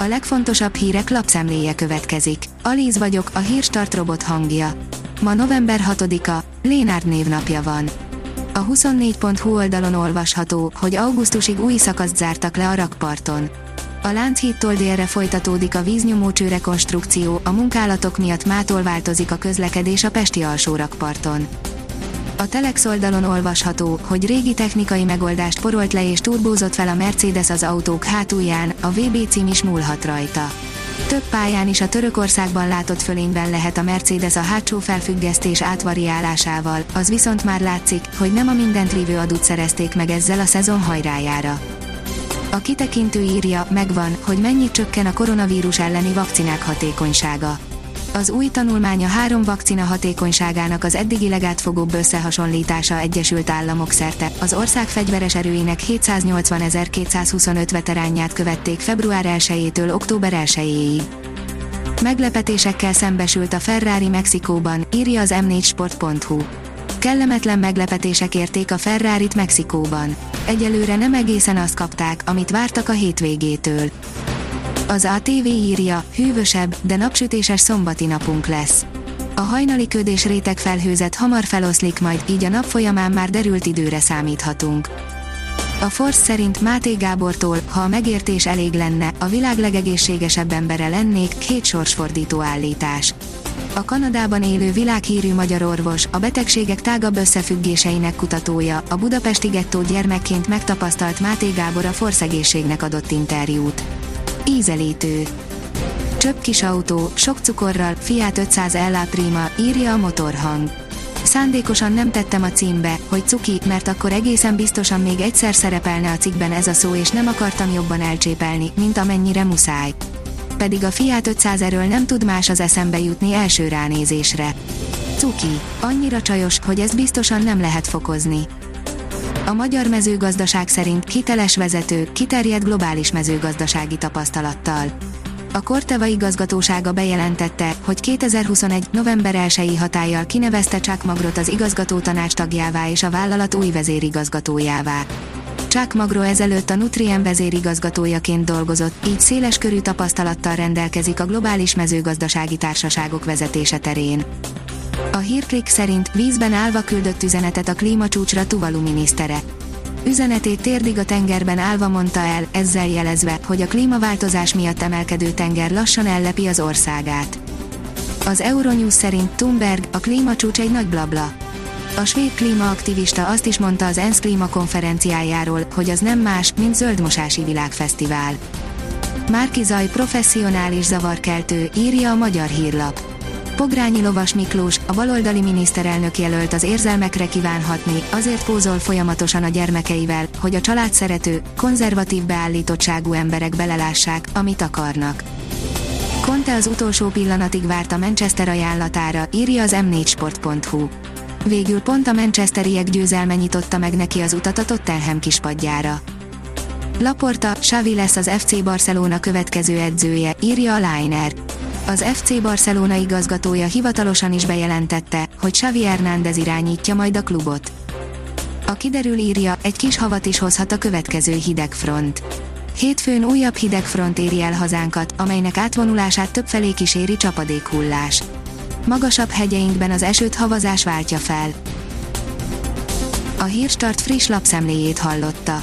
A legfontosabb hírek lapszemléje következik. Alíz vagyok, a hírstart robot hangja. Ma november 6-a, Lénárd névnapja van. A 24.hu oldalon olvasható, hogy augusztusig új szakaszt zártak le a rakparton. A Lánchídtól délre folytatódik a víznyomócső rekonstrukció, a munkálatok miatt mától változik a közlekedés a Pesti alsórakparton. A Telex oldalon olvasható, hogy régi technikai megoldást porolt le és turbózott fel a Mercedes az autók hátulján, a VB cím is múlhat rajta. Több pályán is a Törökországban látott fölényben lehet a Mercedes a hátsó felfüggesztés átvariálásával, az viszont már látszik, hogy nem a mindent rívő adót szerezték meg ezzel a szezon hajrájára. A kitekintő írja, megvan, hogy mennyit csökken a koronavírus elleni vakcinák hatékonysága. Az új tanulmány a három vakcina hatékonyságának az eddigi legátfogóbb összehasonlítása Egyesült Államok szerte. Az ország fegyveres erőinek 780.225 veteránját követték február 1-től október 1-ig. Meglepetésekkel szembesült a Ferrari Mexikóban, írja az m4sport.hu. Kellemetlen meglepetések érték a Ferrari-t Mexikóban. Egyelőre nem egészen azt kapták, amit vártak a hétvégétől. Az ATV írja, hűvösebb, de napsütéses szombati napunk lesz. A hajnali köd réteg felhőzet hamar feloszlik majd, így a nap folyamán már derült időre számíthatunk. A Force szerint Máté Gábortól, ha a megértés elég lenne, a világ legegészségesebb embere lennék, két sorsfordító állítás. A Kanadában élő világhírű magyar orvos, a betegségek tágabb összefüggéseinek kutatója, a budapesti gettó gyermekként megtapasztalt Máté Gábor a Force adott interjút. Ízelítő. Csöpp kis autó, sok cukorral, Fiat 500 LA Prima, írja a motorhang. Szándékosan nem tettem a címbe, hogy cuki, mert akkor egészen biztosan még egyszer szerepelne a cikkben ez a szó és nem akartam jobban elcsépelni, mint amennyire muszáj. Pedig a Fiat 500 erről nem tud más az eszembe jutni első ránézésre. Cuki, annyira csajos, hogy ezt biztosan nem lehet fokozni. A magyar mezőgazdaság szerint hiteles vezető, kiterjedt globális mezőgazdasági tapasztalattal. A Korteva igazgatósága bejelentette, hogy 2021. november 1 hatállyal kinevezte Chuck Magrot az igazgató tanács tagjává és a vállalat új vezérigazgatójává. Chuck Magro ezelőtt a Nutrien vezérigazgatójaként dolgozott, így széles körű tapasztalattal rendelkezik a globális mezőgazdasági társaságok vezetése terén. A hírklik szerint vízben állva küldött üzenetet a klímacsúcsra Tuvalu minisztere. Üzenetét térdig a tengerben állva mondta el, ezzel jelezve, hogy a klímaváltozás miatt emelkedő tenger lassan ellepi az országát. Az Euronews szerint Thunberg, a klímacsúcs egy nagy blabla. A svéd klímaaktivista azt is mondta az ENSZ klímakonferenciájáról, hogy az nem más, mint zöldmosási világfesztivál. Márki Zaj professzionális zavarkeltő, írja a magyar hírlap. Pogrányi Lovas Miklós, a baloldali miniszterelnök jelölt az érzelmekre kívánhatni, azért pózol folyamatosan a gyermekeivel, hogy a család szerető, konzervatív beállítottságú emberek belelássák, amit akarnak. Conte az utolsó pillanatig várt a Manchester ajánlatára, írja az m4sport.hu. Végül pont a manchesteriek győzelme nyitotta meg neki az utat a Tottenham kispadjára. Laporta, Xavi lesz az FC Barcelona következő edzője, írja a Liner. Az FC Barcelona igazgatója hivatalosan is bejelentette, hogy Xavi Hernández irányítja majd a klubot. A kiderül írja, egy kis havat is hozhat a következő hidegfront. Hétfőn újabb hidegfront éri el hazánkat, amelynek átvonulását többfelé kíséri csapadékhullás. Magasabb hegyeinkben az esőt havazás váltja fel. A Hírstart friss lapszemléjét hallotta.